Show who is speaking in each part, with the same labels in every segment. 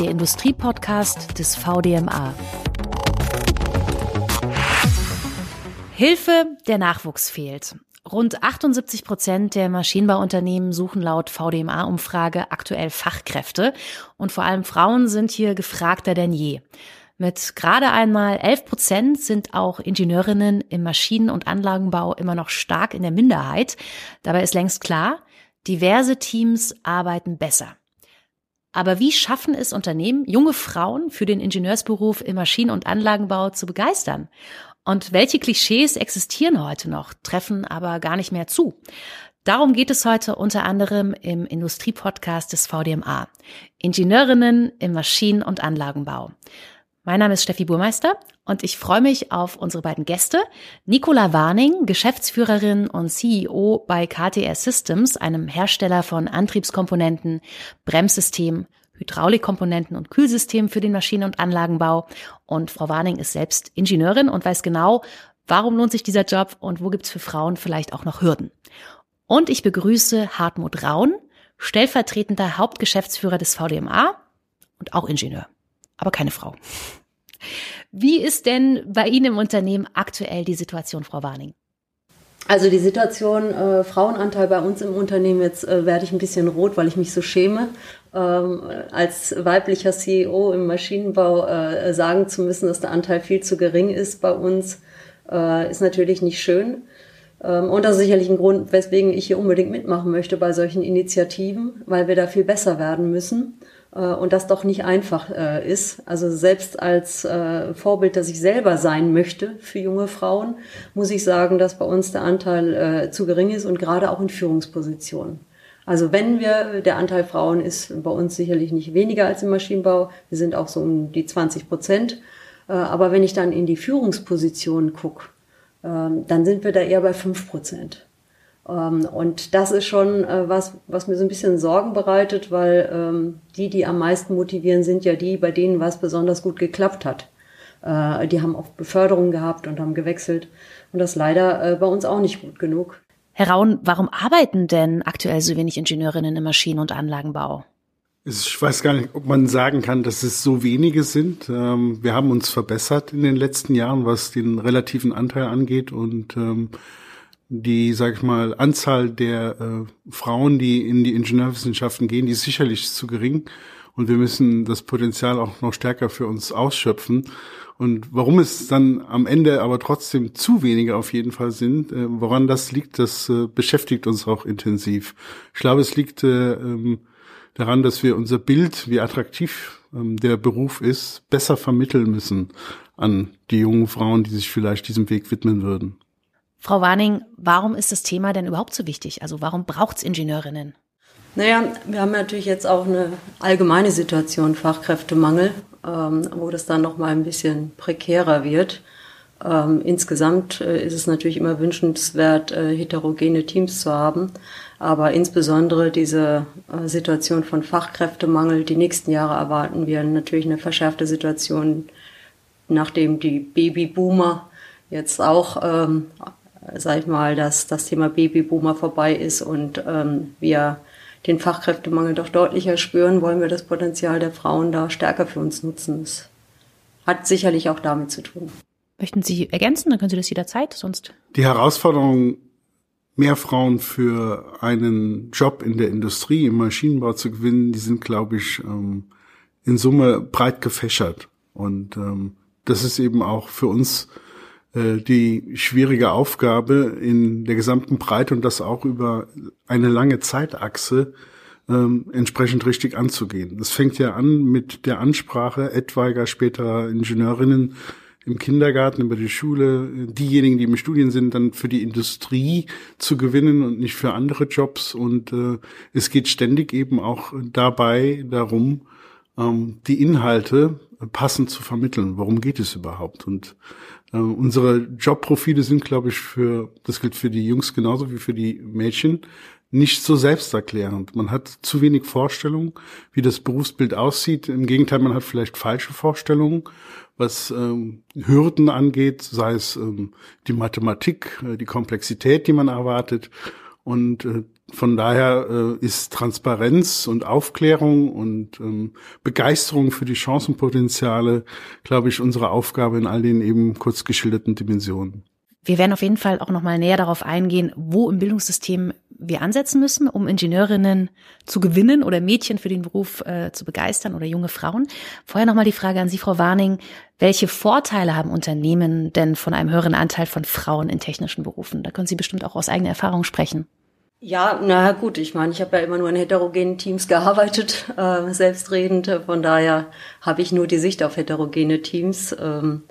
Speaker 1: der Industriepodcast des VDMA. Hilfe, der Nachwuchs fehlt. Rund 78 Prozent der Maschinenbauunternehmen suchen laut VDMA-Umfrage aktuell Fachkräfte und vor allem Frauen sind hier gefragter denn je. Mit gerade einmal 11 Prozent sind auch Ingenieurinnen im Maschinen- und Anlagenbau immer noch stark in der Minderheit. Dabei ist längst klar, diverse Teams arbeiten besser. Aber wie schaffen es Unternehmen, junge Frauen für den Ingenieursberuf im Maschinen- und Anlagenbau zu begeistern? Und welche Klischees existieren heute noch, treffen aber gar nicht mehr zu? Darum geht es heute unter anderem im Industriepodcast des VDMA. Ingenieurinnen im Maschinen- und Anlagenbau. Mein Name ist Steffi Burmeister und ich freue mich auf unsere beiden Gäste. Nicola Warning, Geschäftsführerin und CEO bei KTR Systems, einem Hersteller von Antriebskomponenten, Bremssystemen, Hydraulikkomponenten und Kühlsystemen für den Maschinen- und Anlagenbau. Und Frau Warning ist selbst Ingenieurin und weiß genau, warum lohnt sich dieser Job und wo gibt's für Frauen vielleicht auch noch Hürden. Und ich begrüße Hartmut Raun, stellvertretender Hauptgeschäftsführer des VDMA und auch Ingenieur aber keine Frau. Wie ist denn bei Ihnen im Unternehmen aktuell die Situation, Frau Warning?
Speaker 2: Also die Situation, äh, Frauenanteil bei uns im Unternehmen, jetzt äh, werde ich ein bisschen rot, weil ich mich so schäme, ähm, als weiblicher CEO im Maschinenbau äh, sagen zu müssen, dass der Anteil viel zu gering ist bei uns, äh, ist natürlich nicht schön. Ähm, und das ist sicherlich ein Grund, weswegen ich hier unbedingt mitmachen möchte bei solchen Initiativen, weil wir da viel besser werden müssen. Äh, und das doch nicht einfach äh, ist. Also selbst als äh, Vorbild, dass ich selber sein möchte für junge Frauen, muss ich sagen, dass bei uns der Anteil äh, zu gering ist und gerade auch in Führungspositionen. Also wenn wir, der Anteil Frauen ist bei uns sicherlich nicht weniger als im Maschinenbau, wir sind auch so um die 20 Prozent. Äh, aber wenn ich dann in die Führungspositionen gucke, äh, dann sind wir da eher bei fünf Prozent. Ähm, und das ist schon äh, was, was mir so ein bisschen Sorgen bereitet, weil ähm, die, die am meisten motivieren, sind ja die, bei denen was besonders gut geklappt hat. Äh, die haben oft Beförderung gehabt und haben gewechselt. Und das leider äh, bei uns auch nicht gut genug.
Speaker 1: Herr Raun, warum arbeiten denn aktuell so wenig Ingenieurinnen im Maschinen- und Anlagenbau?
Speaker 3: Ich weiß gar nicht, ob man sagen kann, dass es so wenige sind. Ähm, wir haben uns verbessert in den letzten Jahren, was den relativen Anteil angeht und die, sag ich mal, Anzahl der äh, Frauen, die in die Ingenieurwissenschaften gehen, die ist sicherlich zu gering. Und wir müssen das Potenzial auch noch stärker für uns ausschöpfen. Und warum es dann am Ende aber trotzdem zu wenige auf jeden Fall sind, äh, woran das liegt, das äh, beschäftigt uns auch intensiv. Ich glaube, es liegt äh, ähm, daran, dass wir unser Bild, wie attraktiv ähm, der Beruf ist, besser vermitteln müssen an die jungen Frauen, die sich vielleicht diesem Weg widmen würden.
Speaker 1: Frau Warning, warum ist das Thema denn überhaupt so wichtig? Also warum braucht es Ingenieurinnen?
Speaker 2: Naja, wir haben natürlich jetzt auch eine allgemeine Situation, Fachkräftemangel, ähm, wo das dann nochmal ein bisschen prekärer wird. Ähm, insgesamt äh, ist es natürlich immer wünschenswert, äh, heterogene Teams zu haben. Aber insbesondere diese äh, Situation von Fachkräftemangel, die nächsten Jahre erwarten wir natürlich eine verschärfte Situation, nachdem die Babyboomer jetzt auch ähm, sag ich mal, dass das Thema Babyboomer vorbei ist und ähm, wir den Fachkräftemangel doch deutlicher spüren, wollen wir das Potenzial der Frauen da stärker für uns nutzen. Das hat sicherlich auch damit zu tun.
Speaker 1: Möchten Sie ergänzen? Dann können Sie das jederzeit, sonst.
Speaker 3: Die Herausforderung, mehr Frauen für einen Job in der Industrie, im Maschinenbau zu gewinnen, die sind, glaube ich, ähm, in Summe breit gefächert. Und ähm, das ist eben auch für uns äh, die schwierige Aufgabe in der gesamten Breite und das auch über eine lange Zeitachse ähm, entsprechend richtig anzugehen. Das fängt ja an mit der Ansprache etwaiger späterer Ingenieurinnen im Kindergarten, über die Schule, diejenigen, die im Studien sind, dann für die Industrie zu gewinnen und nicht für andere Jobs. Und äh, es geht ständig eben auch dabei darum, ähm, die Inhalte passend zu vermitteln. Worum geht es überhaupt? Und äh, unsere Jobprofile sind, glaube ich, für, das gilt für die Jungs genauso wie für die Mädchen, nicht so selbsterklärend. Man hat zu wenig Vorstellungen, wie das Berufsbild aussieht. Im Gegenteil, man hat vielleicht falsche Vorstellungen, was ähm, Hürden angeht, sei es ähm, die Mathematik, äh, die Komplexität, die man erwartet. Und äh, von daher äh, ist Transparenz und Aufklärung und ähm, Begeisterung für die Chancenpotenziale, glaube ich, unsere Aufgabe in all den eben kurz geschilderten Dimensionen.
Speaker 1: Wir werden auf jeden Fall auch noch mal näher darauf eingehen, wo im Bildungssystem wir ansetzen müssen, um Ingenieurinnen zu gewinnen oder Mädchen für den Beruf äh, zu begeistern oder junge Frauen. Vorher noch mal die Frage an Sie, Frau Warning: Welche Vorteile haben Unternehmen denn von einem höheren Anteil von Frauen in technischen Berufen? Da können Sie bestimmt auch aus eigener Erfahrung sprechen.
Speaker 2: Ja, na gut, ich meine, ich habe ja immer nur in heterogenen Teams gearbeitet, äh, selbstredend. Von daher habe ich nur die Sicht auf heterogene Teams. Ähm,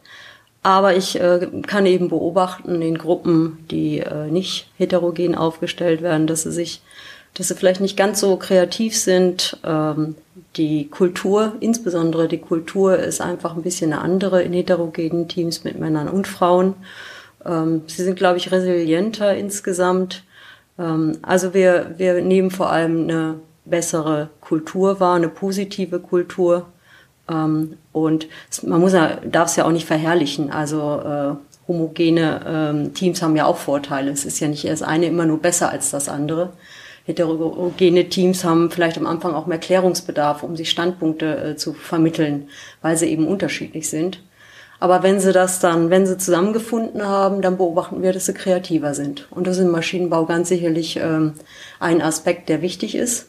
Speaker 2: aber ich äh, kann eben beobachten in Gruppen, die äh, nicht heterogen aufgestellt werden, dass sie sich, dass sie vielleicht nicht ganz so kreativ sind. Ähm, die Kultur, insbesondere die Kultur, ist einfach ein bisschen eine andere in heterogenen Teams mit Männern und Frauen. Ähm, sie sind, glaube ich, resilienter insgesamt. Ähm, also wir, wir nehmen vor allem eine bessere Kultur wahr, eine positive Kultur ähm, und man muss ja, darf es ja auch nicht verherrlichen. Also äh, homogene ähm, Teams haben ja auch Vorteile. Es ist ja nicht das eine immer nur besser als das andere. Heterogene Teams haben vielleicht am Anfang auch mehr Klärungsbedarf, um sich Standpunkte äh, zu vermitteln, weil sie eben unterschiedlich sind. Aber wenn sie das dann, wenn sie zusammengefunden haben, dann beobachten wir, dass sie kreativer sind. Und das ist im Maschinenbau ganz sicherlich ähm, ein Aspekt, der wichtig ist.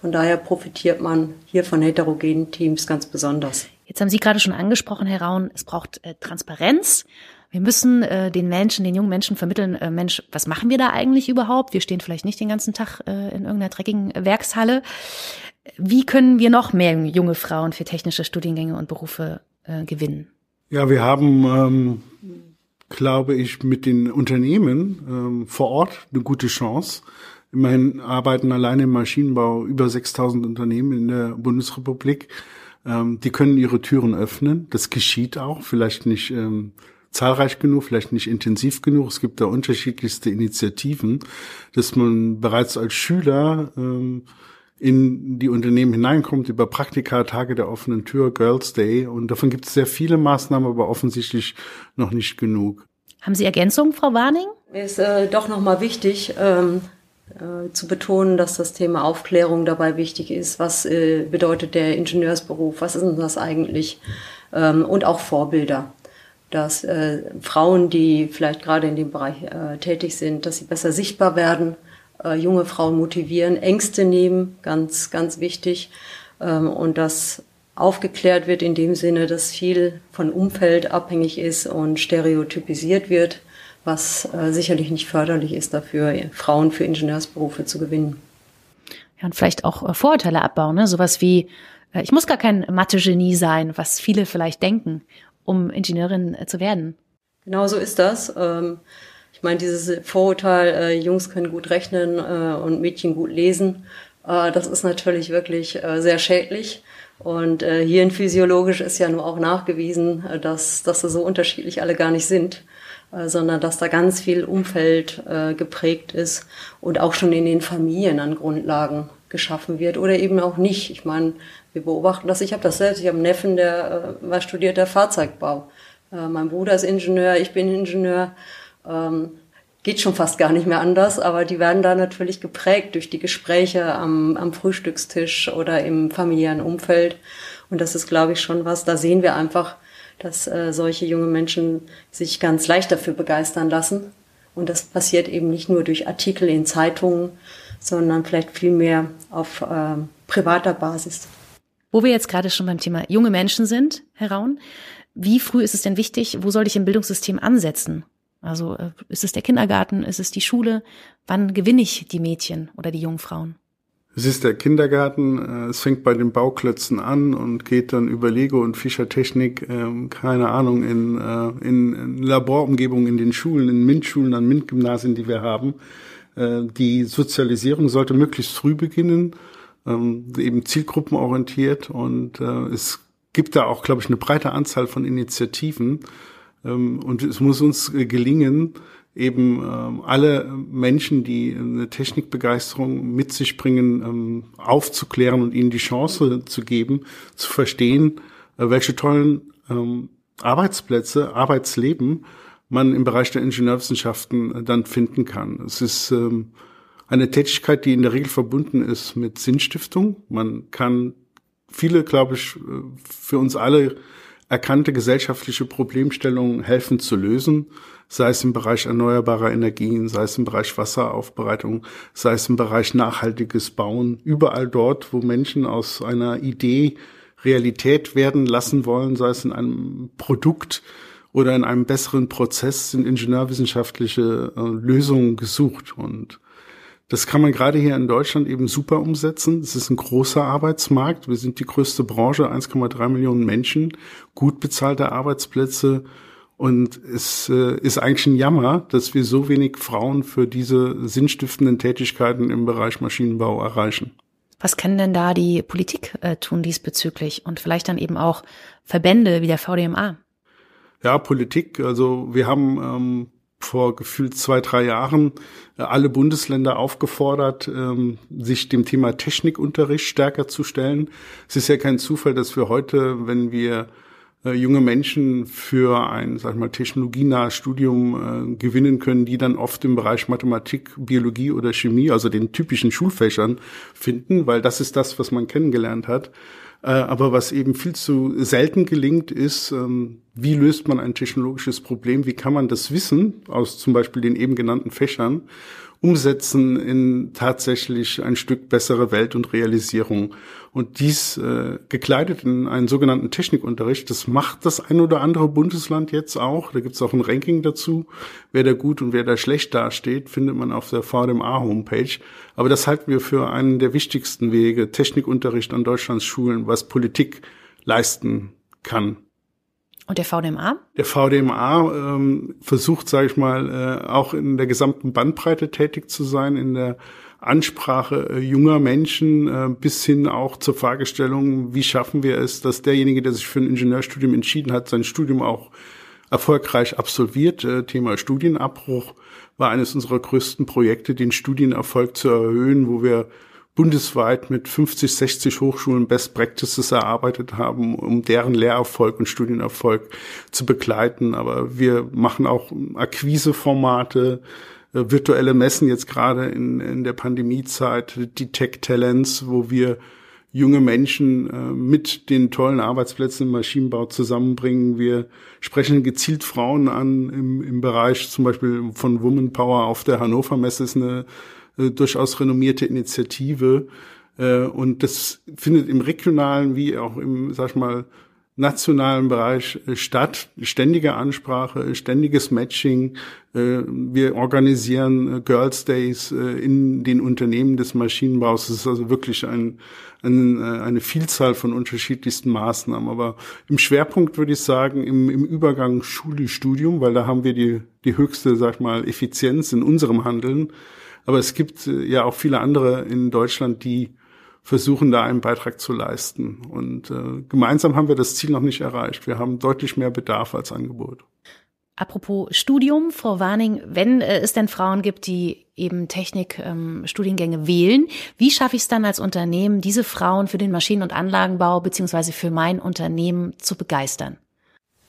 Speaker 2: Von daher profitiert man hier von heterogenen Teams ganz besonders.
Speaker 1: Jetzt haben Sie gerade schon angesprochen, Herr Raun, es braucht äh, Transparenz. Wir müssen äh, den Menschen, den jungen Menschen vermitteln, äh, Mensch, was machen wir da eigentlich überhaupt? Wir stehen vielleicht nicht den ganzen Tag äh, in irgendeiner dreckigen Werkshalle. Wie können wir noch mehr junge Frauen für technische Studiengänge und Berufe äh, gewinnen?
Speaker 3: Ja, wir haben, ähm, glaube ich, mit den Unternehmen ähm, vor Ort eine gute Chance. Immerhin arbeiten alleine im Maschinenbau über 6000 Unternehmen in der Bundesrepublik. Ähm, die können ihre Türen öffnen. Das geschieht auch, vielleicht nicht ähm, zahlreich genug, vielleicht nicht intensiv genug. Es gibt da unterschiedlichste Initiativen, dass man bereits als Schüler ähm, in die Unternehmen hineinkommt über Praktika, Tage der offenen Tür, Girls Day. Und davon gibt es sehr viele Maßnahmen, aber offensichtlich noch nicht genug.
Speaker 1: Haben Sie Ergänzungen, Frau Warning?
Speaker 2: Mir ist äh, doch nochmal wichtig, ähm, äh, zu betonen, dass das Thema Aufklärung dabei wichtig ist. Was äh, bedeutet der Ingenieursberuf? Was ist denn das eigentlich? Ähm, und auch Vorbilder. Dass äh, Frauen, die vielleicht gerade in dem Bereich äh, tätig sind, dass sie besser sichtbar werden, äh, junge Frauen motivieren, Ängste nehmen, ganz, ganz wichtig. Ähm, und dass aufgeklärt wird in dem Sinne, dass viel von Umfeld abhängig ist und stereotypisiert wird was äh, sicherlich nicht förderlich ist dafür, Frauen für Ingenieursberufe zu gewinnen.
Speaker 1: Ja, und vielleicht auch äh, Vorurteile abbauen, ne? sowas wie, äh, ich muss gar kein Mathe-Genie sein, was viele vielleicht denken, um Ingenieurin äh, zu werden.
Speaker 2: Genau so ist das. Ähm, ich meine, dieses Vorurteil, äh, Jungs können gut rechnen äh, und Mädchen gut lesen, äh, das ist natürlich wirklich äh, sehr schädlich. Und äh, hirnphysiologisch ist ja nur auch nachgewiesen, äh, dass, dass sie so unterschiedlich alle gar nicht sind. Äh, sondern dass da ganz viel Umfeld äh, geprägt ist und auch schon in den Familien an Grundlagen geschaffen wird oder eben auch nicht. Ich meine, wir beobachten das. Ich habe das selbst. Ich habe einen Neffen, der äh, war studierter Fahrzeugbau. Äh, mein Bruder ist Ingenieur, ich bin Ingenieur. Ähm, geht schon fast gar nicht mehr anders, aber die werden da natürlich geprägt durch die Gespräche am, am Frühstückstisch oder im familiären Umfeld. Und das ist, glaube ich, schon was. Da sehen wir einfach, dass äh, solche junge Menschen sich ganz leicht dafür begeistern lassen. Und das passiert eben nicht nur durch Artikel in Zeitungen, sondern vielleicht viel mehr auf äh, privater Basis.
Speaker 1: Wo wir jetzt gerade schon beim Thema junge Menschen sind, Herr Raun, wie früh ist es denn wichtig, wo soll ich im Bildungssystem ansetzen? Also äh, ist es der Kindergarten, ist es die Schule? Wann gewinne ich die Mädchen oder die jungen Frauen?
Speaker 3: Es ist der Kindergarten, äh, es fängt bei den Bauklötzen an und geht dann über Lego und Fischertechnik, ähm, keine Ahnung, in, äh, in, in Laborumgebungen in den Schulen, in MINT-Schulen, an MINT-Gymnasien, die wir haben. Die Sozialisierung sollte möglichst früh beginnen, ähm, eben zielgruppenorientiert und es gibt da auch, glaube ich, eine breite Anzahl von Initiativen und es muss uns gelingen, eben ähm, alle Menschen, die eine Technikbegeisterung mit sich bringen, ähm, aufzuklären und ihnen die Chance zu geben, zu verstehen, äh, welche tollen ähm, Arbeitsplätze, Arbeitsleben man im Bereich der Ingenieurwissenschaften äh, dann finden kann. Es ist ähm, eine Tätigkeit, die in der Regel verbunden ist mit Sinnstiftung. Man kann viele, glaube ich, für uns alle erkannte gesellschaftliche Problemstellungen helfen zu lösen, sei es im Bereich erneuerbarer Energien, sei es im Bereich Wasseraufbereitung, sei es im Bereich nachhaltiges Bauen, überall dort, wo Menschen aus einer Idee Realität werden lassen wollen, sei es in einem Produkt oder in einem besseren Prozess, sind ingenieurwissenschaftliche äh, Lösungen gesucht. Und das kann man gerade hier in Deutschland eben super umsetzen. Es ist ein großer Arbeitsmarkt. Wir sind die größte Branche, 1,3 Millionen Menschen, gut bezahlte Arbeitsplätze. Und es äh, ist eigentlich ein Jammer, dass wir so wenig Frauen für diese sinnstiftenden Tätigkeiten im Bereich Maschinenbau erreichen.
Speaker 1: Was kann denn da die Politik äh, tun diesbezüglich und vielleicht dann eben auch Verbände wie der VDMA?
Speaker 3: Ja, Politik. Also wir haben ähm, vor gefühlt zwei, drei Jahren äh, alle Bundesländer aufgefordert, ähm, sich dem Thema Technikunterricht stärker zu stellen. Es ist ja kein Zufall, dass wir heute, wenn wir äh, junge Menschen für ein, sag ich mal, technologienahes Studium äh, gewinnen können, die dann oft im Bereich Mathematik, Biologie oder Chemie, also den typischen Schulfächern finden, weil das ist das, was man kennengelernt hat. Äh, aber was eben viel zu selten gelingt, ist, ähm, wie löst man ein technologisches Problem? Wie kann man das Wissen aus zum Beispiel den eben genannten Fächern umsetzen in tatsächlich ein Stück bessere Welt und Realisierung. Und dies äh, gekleidet in einen sogenannten Technikunterricht, das macht das ein oder andere Bundesland jetzt auch. Da gibt es auch ein Ranking dazu. Wer da gut und wer da schlecht dasteht, findet man auf der VDMA-Homepage. Aber das halten wir für einen der wichtigsten Wege, Technikunterricht an Deutschlands Schulen, was Politik leisten kann.
Speaker 1: Und der VDMA?
Speaker 3: Der VDMA ähm, versucht, sage ich mal, äh, auch in der gesamten Bandbreite tätig zu sein, in der Ansprache äh, junger Menschen äh, bis hin auch zur Fragestellung, wie schaffen wir es, dass derjenige, der sich für ein Ingenieurstudium entschieden hat, sein Studium auch erfolgreich absolviert. Äh, Thema Studienabbruch war eines unserer größten Projekte, den Studienerfolg zu erhöhen, wo wir bundesweit mit 50, 60 Hochschulen Best Practices erarbeitet haben, um deren Lehrerfolg und Studienerfolg zu begleiten. Aber wir machen auch Akquiseformate, äh, virtuelle Messen jetzt gerade in, in der Pandemiezeit, die Tech Talents, wo wir junge Menschen äh, mit den tollen Arbeitsplätzen im Maschinenbau zusammenbringen. Wir sprechen gezielt Frauen an im, im Bereich zum Beispiel von Woman Power auf der Hannover Messe ist eine äh, durchaus renommierte Initiative. Äh, und das findet im regionalen wie auch im, sag ich mal, nationalen Bereich äh, statt. Ständige Ansprache, ständiges Matching. Äh, wir organisieren Girls Days in den Unternehmen des Maschinenbaus. Es ist also wirklich ein, ein, eine Vielzahl von unterschiedlichsten Maßnahmen. Aber im Schwerpunkt würde ich sagen, im, im Übergang Schule-Studium, weil da haben wir die, die höchste, sag ich mal, Effizienz in unserem Handeln aber es gibt äh, ja auch viele andere in Deutschland, die versuchen, da einen Beitrag zu leisten. Und äh, gemeinsam haben wir das Ziel noch nicht erreicht. Wir haben deutlich mehr Bedarf als Angebot.
Speaker 1: Apropos Studium, Frau Warning, wenn äh, es denn Frauen gibt, die eben Technik-Studiengänge ähm, wählen, wie schaffe ich es dann als Unternehmen, diese Frauen für den Maschinen- und Anlagenbau beziehungsweise für mein Unternehmen zu begeistern?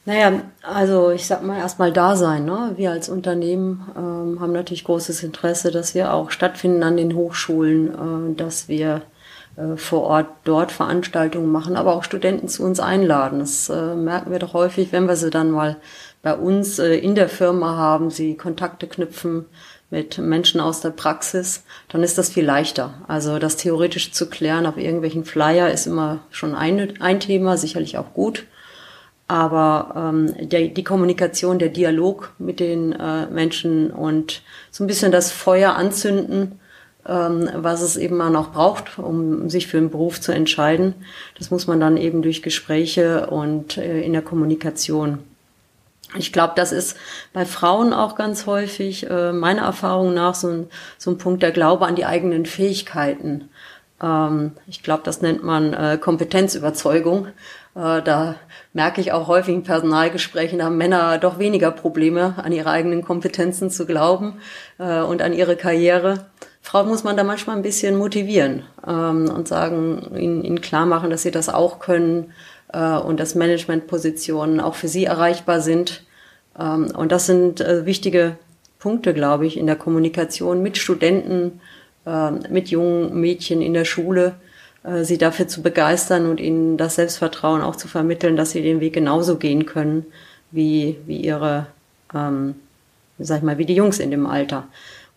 Speaker 2: Naja, also ich sag mal erstmal da sein. Ne? Wir als Unternehmen ähm, haben natürlich großes Interesse, dass wir auch stattfinden an den Hochschulen, äh, dass wir äh, vor Ort dort Veranstaltungen machen, aber auch Studenten zu uns einladen. Das äh, merken wir doch häufig, wenn wir sie dann mal bei uns äh, in der Firma haben, sie Kontakte knüpfen mit Menschen aus der Praxis, dann ist das viel leichter. Also das theoretisch zu klären auf irgendwelchen Flyer ist immer schon ein, ein Thema, sicherlich auch gut. Aber ähm, der, die Kommunikation, der Dialog mit den äh, Menschen und so ein bisschen das Feuer anzünden, ähm, was es eben mal noch braucht, um sich für einen Beruf zu entscheiden, das muss man dann eben durch Gespräche und äh, in der Kommunikation. Ich glaube, das ist bei Frauen auch ganz häufig, äh, meiner Erfahrung nach, so ein, so ein Punkt der Glaube an die eigenen Fähigkeiten. Ähm, ich glaube, das nennt man äh, Kompetenzüberzeugung. Äh, da merke ich auch häufig in Personalgesprächen, da haben Männer doch weniger Probleme, an ihre eigenen Kompetenzen zu glauben äh, und an ihre Karriere. Frauen muss man da manchmal ein bisschen motivieren ähm, und sagen, ihnen, klar machen, dass sie das auch können äh, und dass Managementpositionen auch für sie erreichbar sind. Ähm, und das sind wichtige Punkte, glaube ich, in der Kommunikation mit Studenten, äh, mit jungen Mädchen in der Schule, äh, sie dafür zu begeistern und ihnen das Selbstvertrauen auch zu vermitteln, dass sie den Weg genauso gehen können wie, wie ihre, ähm, sag ich mal, wie die Jungs in dem Alter.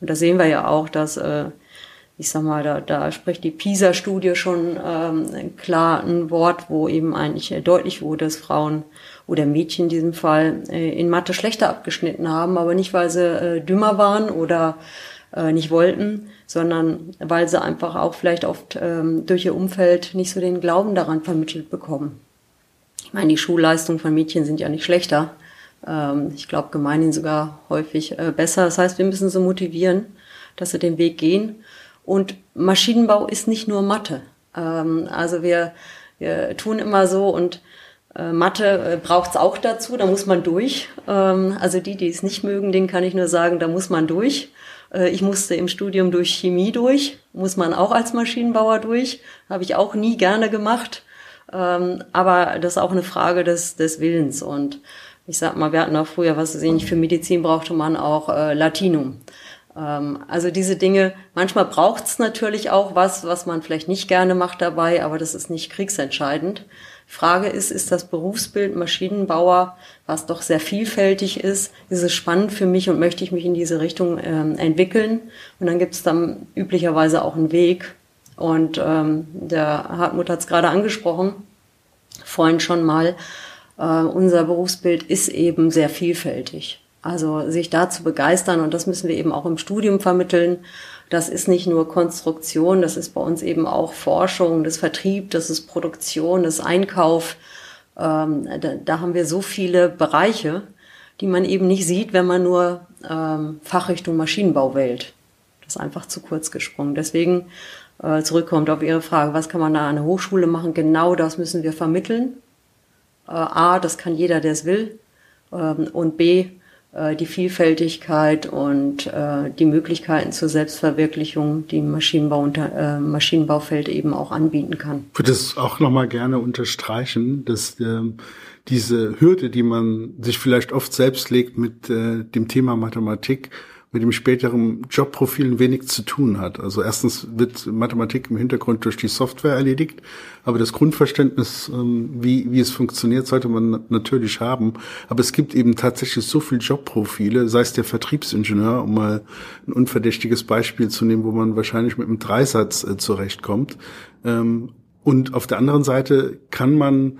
Speaker 2: Und da sehen wir ja auch, dass, äh, ich sag mal, da, da spricht die PISA-Studie schon ähm, klar ein Wort, wo eben eigentlich deutlich wurde, dass Frauen oder Mädchen in diesem Fall äh, in Mathe schlechter abgeschnitten haben, aber nicht, weil sie äh, dümmer waren oder äh, nicht wollten, sondern weil sie einfach auch vielleicht oft ähm, durch ihr Umfeld nicht so den Glauben daran vermittelt bekommen. Ich meine, die Schulleistungen von Mädchen sind ja nicht schlechter. Ähm, ich glaube, gemeinhin sogar häufig äh, besser. Das heißt, wir müssen sie motivieren, dass sie den Weg gehen. Und Maschinenbau ist nicht nur Mathe. Ähm, also wir, wir tun immer so und äh, Mathe äh, braucht's auch dazu, da muss man durch. Ähm, also die, die es nicht mögen, denen kann ich nur sagen, da muss man durch. Äh, ich musste im Studium durch Chemie durch, muss man auch als Maschinenbauer durch, habe ich auch nie gerne gemacht. Ähm, aber das ist auch eine Frage des, des Willens. Und ich sag mal, wir hatten auch früher, was weiß ich nicht, für Medizin brauchte man auch äh, Latinum. Ähm, also diese Dinge, manchmal braucht's natürlich auch was, was man vielleicht nicht gerne macht dabei, aber das ist nicht kriegsentscheidend. Frage ist, ist das Berufsbild Maschinenbauer, was doch sehr vielfältig ist, ist es spannend für mich und möchte ich mich in diese Richtung ähm, entwickeln? Und dann gibt es dann üblicherweise auch einen Weg. Und ähm, der Hartmut hat es gerade angesprochen, vorhin schon mal, äh, unser Berufsbild ist eben sehr vielfältig. Also sich da zu begeistern und das müssen wir eben auch im Studium vermitteln das ist nicht nur Konstruktion, das ist bei uns eben auch Forschung, das Vertrieb, das ist Produktion, das Einkauf. Ähm, da, da, haben wir so viele Bereiche, die man eben nicht sieht, wenn man nur ähm, Fachrichtung Maschinenbau wählt. Das ist einfach zu kurz gesprungen. Deswegen äh, zurückkommt auf Ihre Frage, was kann man da an der Hochschule machen? Genau das müssen wir vermitteln. Äh, A, das kann jeder, der es will. Ähm, und B, die Vielfältigkeit und äh, die Möglichkeiten zur Selbstverwirklichung, die Maschinenbau unter, äh, Maschinenbaufeld eben auch anbieten kann.
Speaker 3: Ich würde es auch nochmal gerne unterstreichen, dass äh, diese Hürde, die man sich vielleicht oft selbst legt mit äh, dem Thema Mathematik, mit dem späteren Jobprofil wenig zu tun hat. Also erstens wird Mathematik im Hintergrund durch die Software erledigt, aber das Grundverständnis, ähm, wie, wie es funktioniert, sollte man natürlich haben. Aber es gibt eben tatsächlich so viele Jobprofile, sei es der Vertriebsingenieur, um mal ein unverdächtiges Beispiel zu nehmen, wo man wahrscheinlich mit einem Dreisatz äh, zurechtkommt. Ähm, und auf der anderen Seite kann man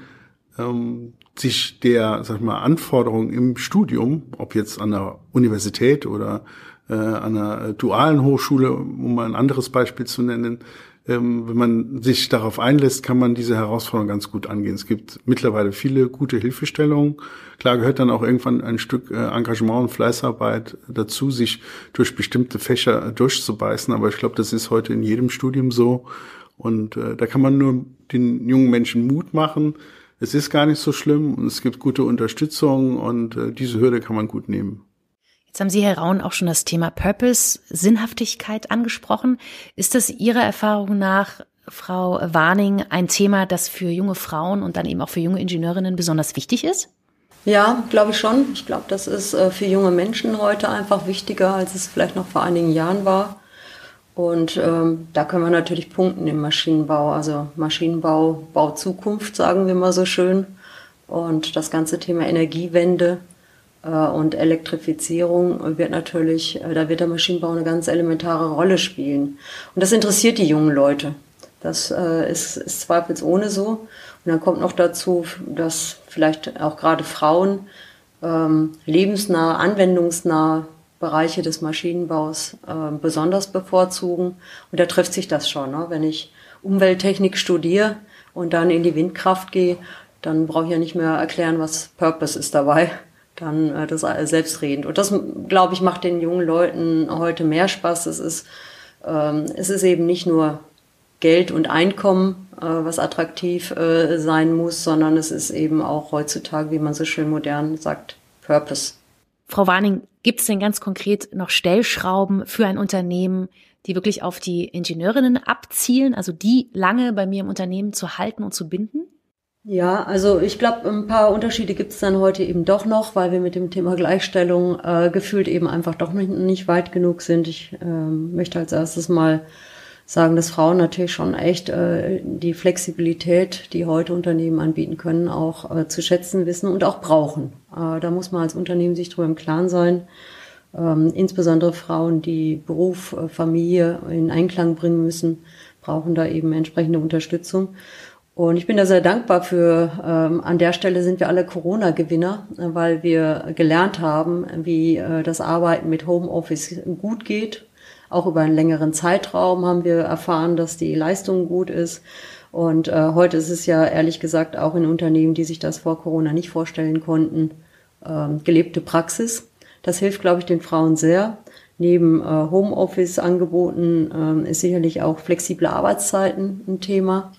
Speaker 3: ähm, sich der, sag ich mal, Anforderungen im Studium, ob jetzt an der Universität oder äh, an einer dualen Hochschule, um mal ein anderes Beispiel zu nennen, ähm, wenn man sich darauf einlässt, kann man diese Herausforderung ganz gut angehen. Es gibt mittlerweile viele gute Hilfestellungen. Klar gehört dann auch irgendwann ein Stück äh, Engagement und Fleißarbeit dazu, sich durch bestimmte Fächer durchzubeißen. Aber ich glaube, das ist heute in jedem Studium so. Und äh, da kann man nur den jungen Menschen Mut machen, es ist gar nicht so schlimm und es gibt gute Unterstützung und äh, diese Hürde kann man gut nehmen.
Speaker 1: Jetzt haben Sie, Herr Raun, auch schon das Thema Purpose, Sinnhaftigkeit angesprochen. Ist das Ihrer Erfahrung nach, Frau Warning, ein Thema, das für junge Frauen und dann eben auch für junge Ingenieurinnen besonders wichtig ist?
Speaker 2: Ja, glaube ich schon. Ich glaube, das ist äh, für junge Menschen heute einfach wichtiger, als es vielleicht noch vor einigen Jahren war. Und ähm, da können wir natürlich punkten im Maschinenbau. Also Maschinenbau, Bau Zukunft, sagen wir mal so schön. Und das ganze Thema Energiewende äh, und Elektrifizierung wird natürlich, äh, da wird der Maschinenbau eine ganz elementare Rolle spielen. Und das interessiert die jungen Leute. Das äh, ist, ist zweifelsohne so. Und dann kommt noch dazu, dass vielleicht auch gerade Frauen ähm, lebensnah, anwendungsnah Bereiche des Maschinenbaus äh, besonders bevorzugen. Und da trifft sich das schon. Ne? Wenn ich Umwelttechnik studiere und dann in die Windkraft gehe, dann brauche ich ja nicht mehr erklären, was Purpose ist dabei. Dann äh, das selbstredend. Und das, glaube ich, macht den jungen Leuten heute mehr Spaß. Es ist, ähm, es ist eben nicht nur Geld und Einkommen, äh, was attraktiv äh, sein muss, sondern es ist eben auch heutzutage, wie man so schön modern sagt, Purpose.
Speaker 1: Frau Warning, gibt es denn ganz konkret noch Stellschrauben für ein Unternehmen, die wirklich auf die Ingenieurinnen abzielen, also die lange bei mir im Unternehmen zu halten und zu binden?
Speaker 2: Ja, also ich glaube, ein paar Unterschiede gibt es dann heute eben doch noch, weil wir mit dem Thema Gleichstellung äh, gefühlt eben einfach doch nicht, nicht weit genug sind. Ich ähm, möchte als erstes mal sagen, dass Frauen natürlich schon echt äh, die Flexibilität, die heute Unternehmen anbieten können, auch äh, zu schätzen wissen und auch brauchen. Äh, da muss man als Unternehmen sich darüber im Klaren sein. Ähm, insbesondere Frauen, die Beruf, äh, Familie in Einklang bringen müssen, brauchen da eben entsprechende Unterstützung. Und ich bin da sehr dankbar für, ähm, an der Stelle sind wir alle Corona-Gewinner, weil wir gelernt haben, wie äh, das Arbeiten mit Homeoffice gut geht. Auch über einen längeren Zeitraum haben wir erfahren, dass die Leistung gut ist. Und äh, heute ist es ja ehrlich gesagt auch in Unternehmen, die sich das vor Corona nicht vorstellen konnten, ähm, gelebte Praxis. Das hilft, glaube ich, den Frauen sehr. Neben äh, Homeoffice-Angeboten ähm, ist sicherlich auch flexible Arbeitszeiten ein Thema.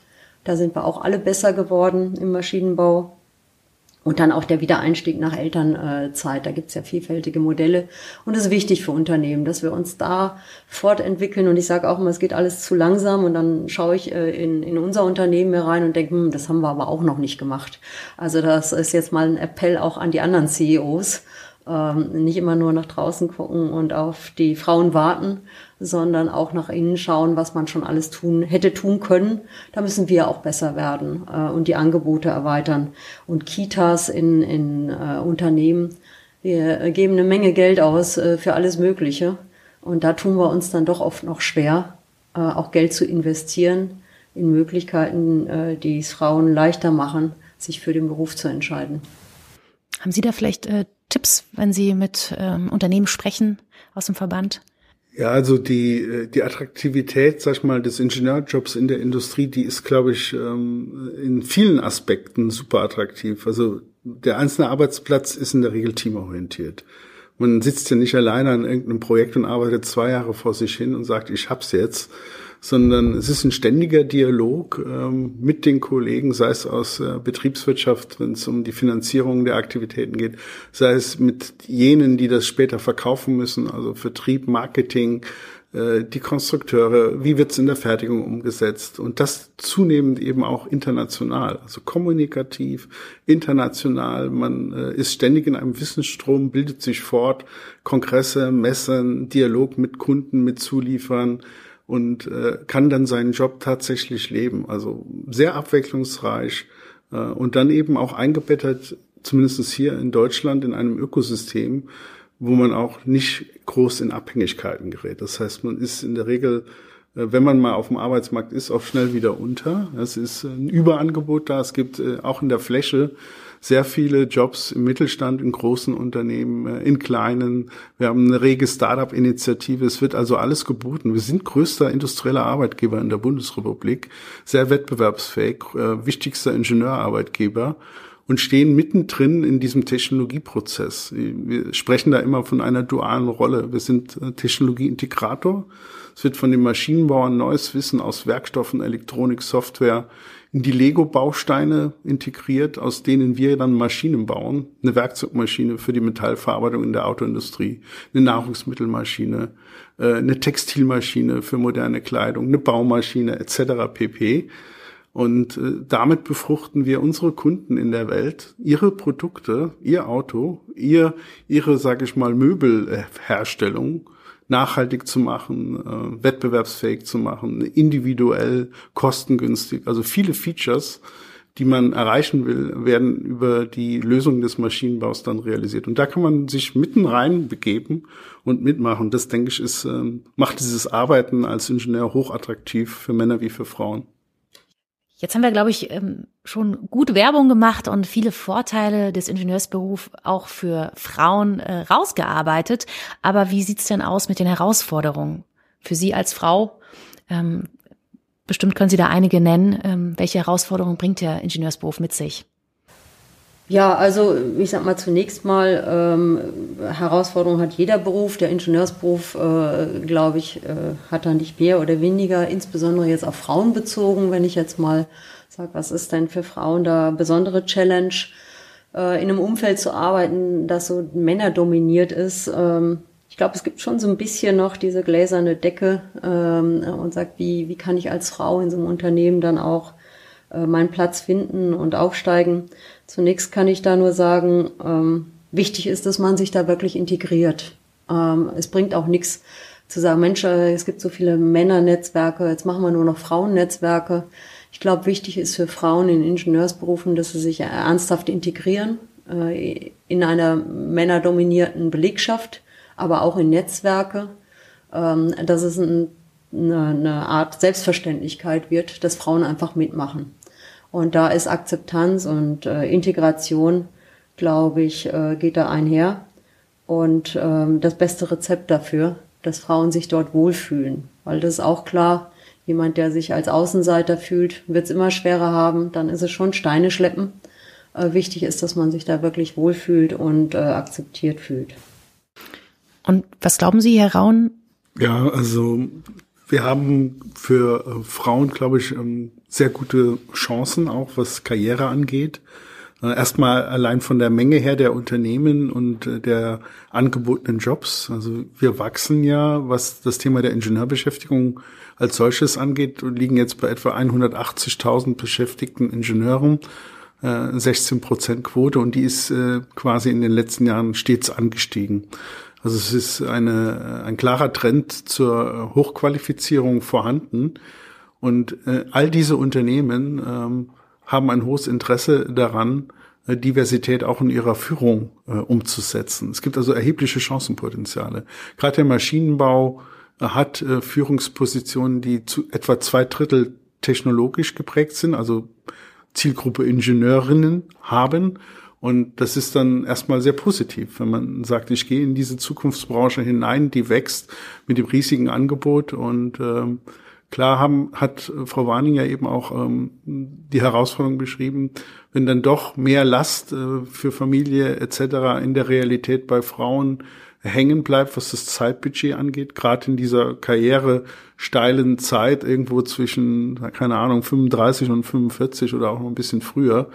Speaker 2: Da sind wir auch alle besser geworden im Maschinenbau. Und dann auch der Wiedereinstieg nach Elternzeit. Da gibt's ja vielfältige Modelle. Und es ist wichtig für Unternehmen, dass wir uns da fortentwickeln. Und ich sage auch immer, es geht alles zu langsam. Und dann schaue ich äh, in, in unser Unternehmen hier rein und denke, hm, das haben wir aber auch noch nicht gemacht. Also das ist jetzt mal ein Appell auch an die anderen CEOs. Ähm, nicht immer nur nach draußen gucken und auf die Frauen warten, sondern auch nach innen schauen, was man schon alles tun, hätte tun können. Da müssen wir auch besser werden äh, und die Angebote erweitern. Und Kitas in, in äh, Unternehmen, wir geben eine Menge Geld aus äh, für alles Mögliche. Und da tun wir uns dann doch oft noch schwer, äh, auch Geld zu investieren in Möglichkeiten, äh, die es Frauen leichter machen, sich für den Beruf zu entscheiden.
Speaker 1: Haben Sie da vielleicht äh, Tipps, wenn Sie mit ähm, Unternehmen sprechen aus dem Verband?
Speaker 3: Ja, also die, äh, die Attraktivität, sag ich mal, des Ingenieurjobs in der Industrie, die ist, glaube ich, ähm, in vielen Aspekten super attraktiv. Also der einzelne Arbeitsplatz ist in der Regel teamorientiert. Man sitzt ja nicht alleine an irgendeinem Projekt und arbeitet zwei Jahre vor sich hin und sagt, ich hab's jetzt, sondern es ist ein ständiger Dialog ähm, mit den Kollegen, sei es aus äh, Betriebswirtschaft, wenn es um die Finanzierung der Aktivitäten geht, sei es mit jenen, die das später verkaufen müssen, also Vertrieb, Marketing, äh, die Konstrukteure, wie wird es in der Fertigung umgesetzt und das zunehmend eben auch international, also kommunikativ, international. Man äh, ist ständig in einem Wissensstrom, bildet sich fort, Kongresse, Messen, Dialog mit Kunden, mit Zulieferern und äh, kann dann seinen Job tatsächlich leben. Also sehr abwechslungsreich äh, und dann eben auch eingebettet, zumindest hier in Deutschland, in einem Ökosystem, wo man auch nicht groß in Abhängigkeiten gerät. Das heißt, man ist in der Regel, äh, wenn man mal auf dem Arbeitsmarkt ist, auch schnell wieder unter. Es ist ein Überangebot da. Es gibt äh, auch in der Fläche sehr viele Jobs im Mittelstand, in großen Unternehmen, äh, in kleinen. Wir haben eine rege Start-up-Initiative. Es wird also alles geboten. Wir sind größter industrieller Arbeitgeber in der Bundesrepublik, sehr wettbewerbsfähig, äh, wichtigster Ingenieurarbeitgeber und stehen mittendrin in diesem Technologieprozess. Wir sprechen da immer von einer dualen Rolle. Wir sind äh, Technologieintegrator. Es wird von den Maschinenbauern neues Wissen aus Werkstoffen, Elektronik, Software in die Lego-Bausteine integriert, aus denen wir dann Maschinen bauen. Eine Werkzeugmaschine für die Metallverarbeitung in der Autoindustrie, eine Nahrungsmittelmaschine, äh, eine Textilmaschine für moderne Kleidung, eine Baumaschine etc. pp. Und äh, damit befruchten wir unsere Kunden in der Welt, ihre Produkte, ihr Auto, ihr, ihre, sage ich mal, Möbelherstellung nachhaltig zu machen, äh, wettbewerbsfähig zu machen, individuell, kostengünstig. Also viele Features, die man erreichen will, werden über die Lösung des Maschinenbaus dann realisiert. Und da kann man sich mitten rein begeben und mitmachen. Das, denke ich, ist, äh, macht dieses Arbeiten als Ingenieur hochattraktiv für Männer wie für Frauen.
Speaker 1: Jetzt haben wir, glaube ich, ähm, schon gut Werbung gemacht und viele Vorteile des Ingenieursberufs auch für Frauen äh, rausgearbeitet. Aber wie sieht's denn aus mit den Herausforderungen für Sie als Frau? Ähm, bestimmt können Sie da einige nennen. Ähm, welche Herausforderungen bringt der Ingenieursberuf mit sich?
Speaker 2: Ja, also ich sag mal zunächst mal, ähm, Herausforderung hat jeder Beruf. Der Ingenieursberuf, äh, glaube ich, äh, hat da nicht mehr oder weniger, insbesondere jetzt auf Frauen bezogen. Wenn ich jetzt mal sage, was ist denn für Frauen da besondere Challenge, äh, in einem Umfeld zu arbeiten, das so männerdominiert ist. Ähm, ich glaube, es gibt schon so ein bisschen noch diese gläserne Decke ähm, und sagt, wie, wie kann ich als Frau in so einem Unternehmen dann auch meinen Platz finden und aufsteigen. Zunächst kann ich da nur sagen, ähm, wichtig ist, dass man sich da wirklich integriert. Ähm, es bringt auch nichts zu sagen, Mensch, äh, es gibt so viele Männernetzwerke, jetzt machen wir nur noch Frauennetzwerke. Ich glaube, wichtig ist für Frauen in Ingenieursberufen, dass sie sich ernsthaft integrieren äh, in einer männerdominierten Belegschaft, aber auch in Netzwerke, ähm, dass es ein, eine, eine Art Selbstverständlichkeit wird, dass Frauen einfach mitmachen. Und da ist Akzeptanz und äh, Integration, glaube ich, äh, geht da einher. Und ähm, das beste Rezept dafür, dass Frauen sich dort wohlfühlen. Weil das ist auch klar, jemand, der sich als Außenseiter fühlt, wird es immer schwerer haben. Dann ist es schon Steine schleppen. Äh, wichtig ist, dass man sich da wirklich wohlfühlt und äh, akzeptiert fühlt.
Speaker 1: Und was glauben Sie, Herr Raun?
Speaker 3: Ja, also wir haben für äh, Frauen, glaube ich, ähm, sehr gute Chancen, auch was Karriere angeht. Äh, erstmal allein von der Menge her der Unternehmen und äh, der angebotenen Jobs. Also wir wachsen ja, was das Thema der Ingenieurbeschäftigung als solches angeht, und liegen jetzt bei etwa 180.000 beschäftigten Ingenieuren, 16 Prozent Quote und die ist quasi in den letzten Jahren stets angestiegen. Also es ist eine, ein klarer Trend zur Hochqualifizierung vorhanden. Und äh, all diese Unternehmen ähm, haben ein hohes Interesse daran, äh, Diversität auch in ihrer Führung äh, umzusetzen. Es gibt also erhebliche Chancenpotenziale. Gerade der Maschinenbau äh, hat äh, Führungspositionen, die zu etwa zwei Drittel technologisch geprägt sind, also Zielgruppe Ingenieurinnen haben und das ist dann erstmal sehr positiv, wenn man sagt, ich gehe in diese Zukunftsbranche hinein, die wächst mit dem riesigen Angebot. Und ähm, klar haben, hat Frau Warning ja eben auch ähm, die Herausforderung beschrieben, wenn dann doch mehr Last äh, für Familie etc. in der Realität bei Frauen hängen bleibt, was das Zeitbudget angeht, gerade in dieser Karriere steilen Zeit irgendwo zwischen, keine Ahnung, 35 und 45 oder auch noch ein bisschen früher,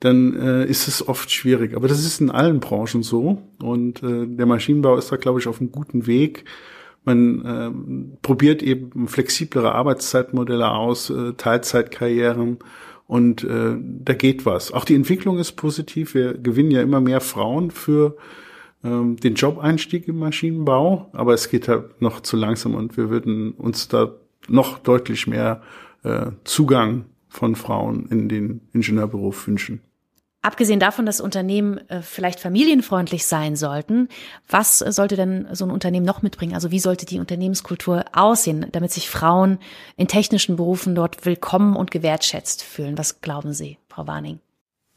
Speaker 3: dann äh, ist es oft schwierig. Aber das ist in allen Branchen so. Und äh, der Maschinenbau ist da, glaube ich, auf einem guten Weg. Man äh, probiert eben flexiblere Arbeitszeitmodelle aus, äh, Teilzeitkarrieren und äh, da geht was. Auch die Entwicklung ist positiv. Wir gewinnen ja immer mehr Frauen für ähm, den Job-Einstieg im Maschinenbau, aber es geht halt noch zu langsam und wir würden uns da noch deutlich mehr äh, Zugang von Frauen in den Ingenieurberuf wünschen.
Speaker 1: Abgesehen davon, dass Unternehmen äh, vielleicht familienfreundlich sein sollten, was sollte denn so ein Unternehmen noch mitbringen? Also wie sollte die Unternehmenskultur aussehen, damit sich Frauen in technischen Berufen dort willkommen und gewertschätzt fühlen? Was glauben Sie, Frau Warning?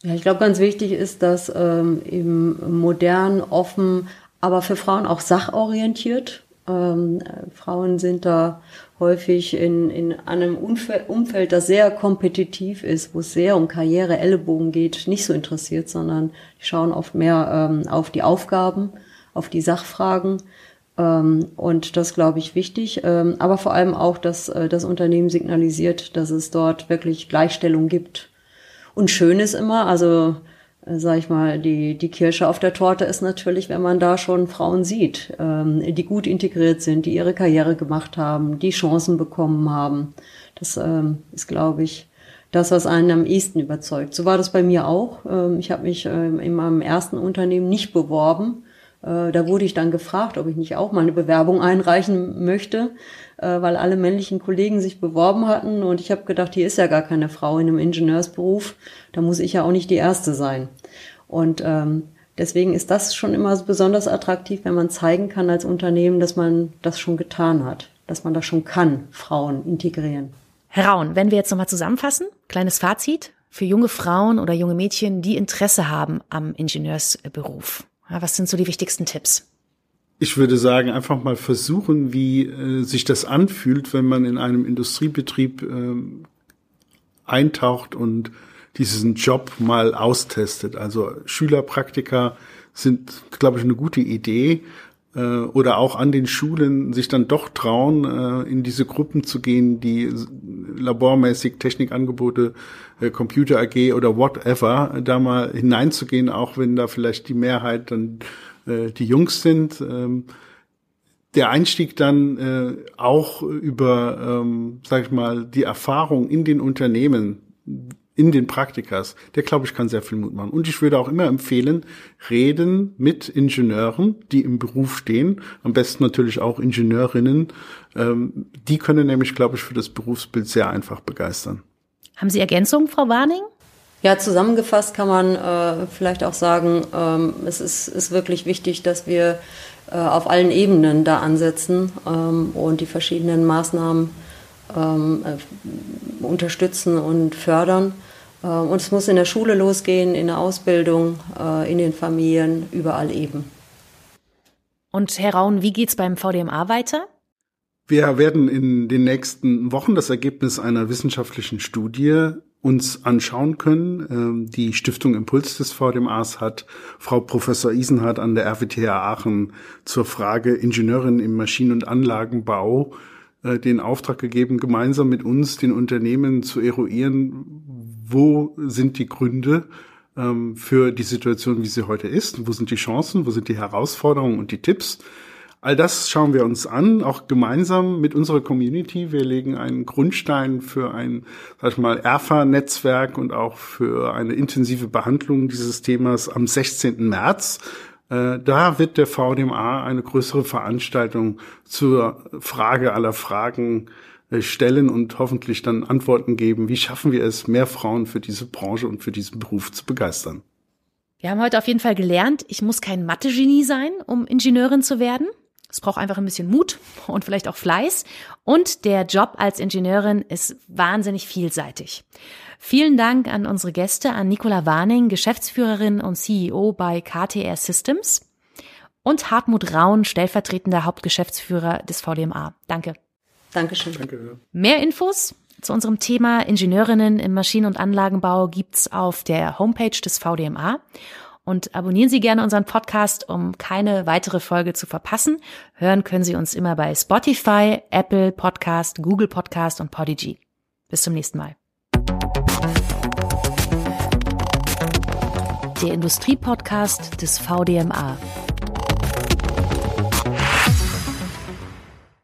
Speaker 2: Ja, ich glaube, ganz wichtig ist, dass ähm, eben modern, offen, aber für Frauen auch sachorientiert. Ähm, Frauen sind da häufig in, in einem Umfeld, das sehr kompetitiv ist, wo es sehr um Karriere, Ellenbogen geht, nicht so interessiert, sondern die schauen oft mehr ähm, auf die Aufgaben, auf die Sachfragen. Ähm, und das glaube ich wichtig. Ähm, aber vor allem auch, dass äh, das Unternehmen signalisiert, dass es dort wirklich Gleichstellung gibt. Und schön ist immer, also sag ich mal, die, die Kirsche auf der Torte ist natürlich, wenn man da schon Frauen sieht, ähm, die gut integriert sind, die ihre Karriere gemacht haben, die Chancen bekommen haben. Das ähm, ist, glaube ich, das, was einen am ehesten überzeugt. So war das bei mir auch. Ähm, ich habe mich ähm, in meinem ersten Unternehmen nicht beworben. Äh, da wurde ich dann gefragt, ob ich nicht auch mal eine Bewerbung einreichen möchte äh, weil alle männlichen Kollegen sich beworben hatten und ich habe gedacht, hier ist ja gar keine Frau in einem Ingenieursberuf, da muss ich ja auch nicht die Erste sein. Und ähm, deswegen ist das schon immer besonders attraktiv, wenn man zeigen kann als Unternehmen, dass man das schon getan hat, dass man das schon kann, Frauen integrieren.
Speaker 1: Herr Raun, wenn wir jetzt nochmal zusammenfassen, kleines Fazit für junge Frauen oder junge Mädchen, die Interesse haben am Ingenieursberuf. Ja, was sind so die wichtigsten Tipps?
Speaker 3: ich würde sagen, einfach mal versuchen, wie äh, sich das anfühlt, wenn man in einem Industriebetrieb äh, eintaucht und diesen Job mal austestet. Also Schülerpraktika sind, glaube ich, eine gute Idee. Äh, oder auch an den Schulen sich dann doch trauen, äh, in diese Gruppen zu gehen, die labormäßig Technikangebote, äh, Computer AG oder whatever, da mal hineinzugehen, auch wenn da vielleicht die Mehrheit dann die Jungs sind. Ähm, der Einstieg dann auch über, ähm, sag ich mal, die Erfahrung in den Unternehmen in den Praktikas, der glaube ich kann sehr viel Mut machen. Und ich würde auch immer empfehlen, reden mit Ingenieuren, die im Beruf stehen, am besten natürlich auch Ingenieurinnen. Ähm, die können nämlich, glaube ich, für das Berufsbild sehr einfach begeistern.
Speaker 1: Haben Sie Ergänzungen, Frau Warning?
Speaker 2: Ja, zusammengefasst kann man äh, vielleicht auch sagen, ähm, es ist, ist wirklich wichtig, dass wir äh, auf allen Ebenen da ansetzen ähm, und die verschiedenen Maßnahmen ähm, äh, unterstützen und fördern. Äh, und es muss in der Schule losgehen, in der Ausbildung, äh, in den Familien, überall eben.
Speaker 1: Und Herr Raun, wie geht's beim VDMA weiter?
Speaker 3: Wir werden in den nächsten Wochen das Ergebnis einer wissenschaftlichen Studie uns anschauen können. Ähm, die Stiftung Impuls des VDMAs hat Frau Professor Isenhardt an der RWTH Aachen zur Frage Ingenieurin im Maschinen- und Anlagenbau äh, den Auftrag gegeben, gemeinsam mit uns den Unternehmen zu eruieren, wo sind die Gründe ähm, für die Situation, wie sie heute ist, wo sind die Chancen, wo sind die Herausforderungen und die Tipps All das schauen wir uns an, auch gemeinsam mit unserer Community. Wir legen einen Grundstein für ein, sag ich mal, ERFA-Netzwerk und auch für eine intensive Behandlung dieses Themas am 16. März. Äh, da wird der VDMA eine größere Veranstaltung zur Frage aller Fragen äh, stellen und hoffentlich dann Antworten geben. Wie schaffen wir es, mehr Frauen für diese Branche und für diesen Beruf zu begeistern?
Speaker 1: Wir haben heute auf jeden Fall gelernt, ich muss kein Mathe-Genie sein, um Ingenieurin zu werden. Es braucht einfach ein bisschen Mut und vielleicht auch Fleiß. Und der Job als Ingenieurin ist wahnsinnig vielseitig. Vielen Dank an unsere Gäste, an Nicola Warning, Geschäftsführerin und CEO bei KTR Systems und Hartmut Raun, stellvertretender Hauptgeschäftsführer des VDMA. Danke.
Speaker 2: Dankeschön.
Speaker 3: Danke.
Speaker 1: Mehr Infos zu unserem Thema Ingenieurinnen im Maschinen- und Anlagenbau gibt's auf der Homepage des VDMA. Und abonnieren Sie gerne unseren Podcast, um keine weitere Folge zu verpassen. Hören können Sie uns immer bei Spotify, Apple Podcast, Google Podcast und Podigy. Bis zum nächsten Mal. Der Industriepodcast des VDMA.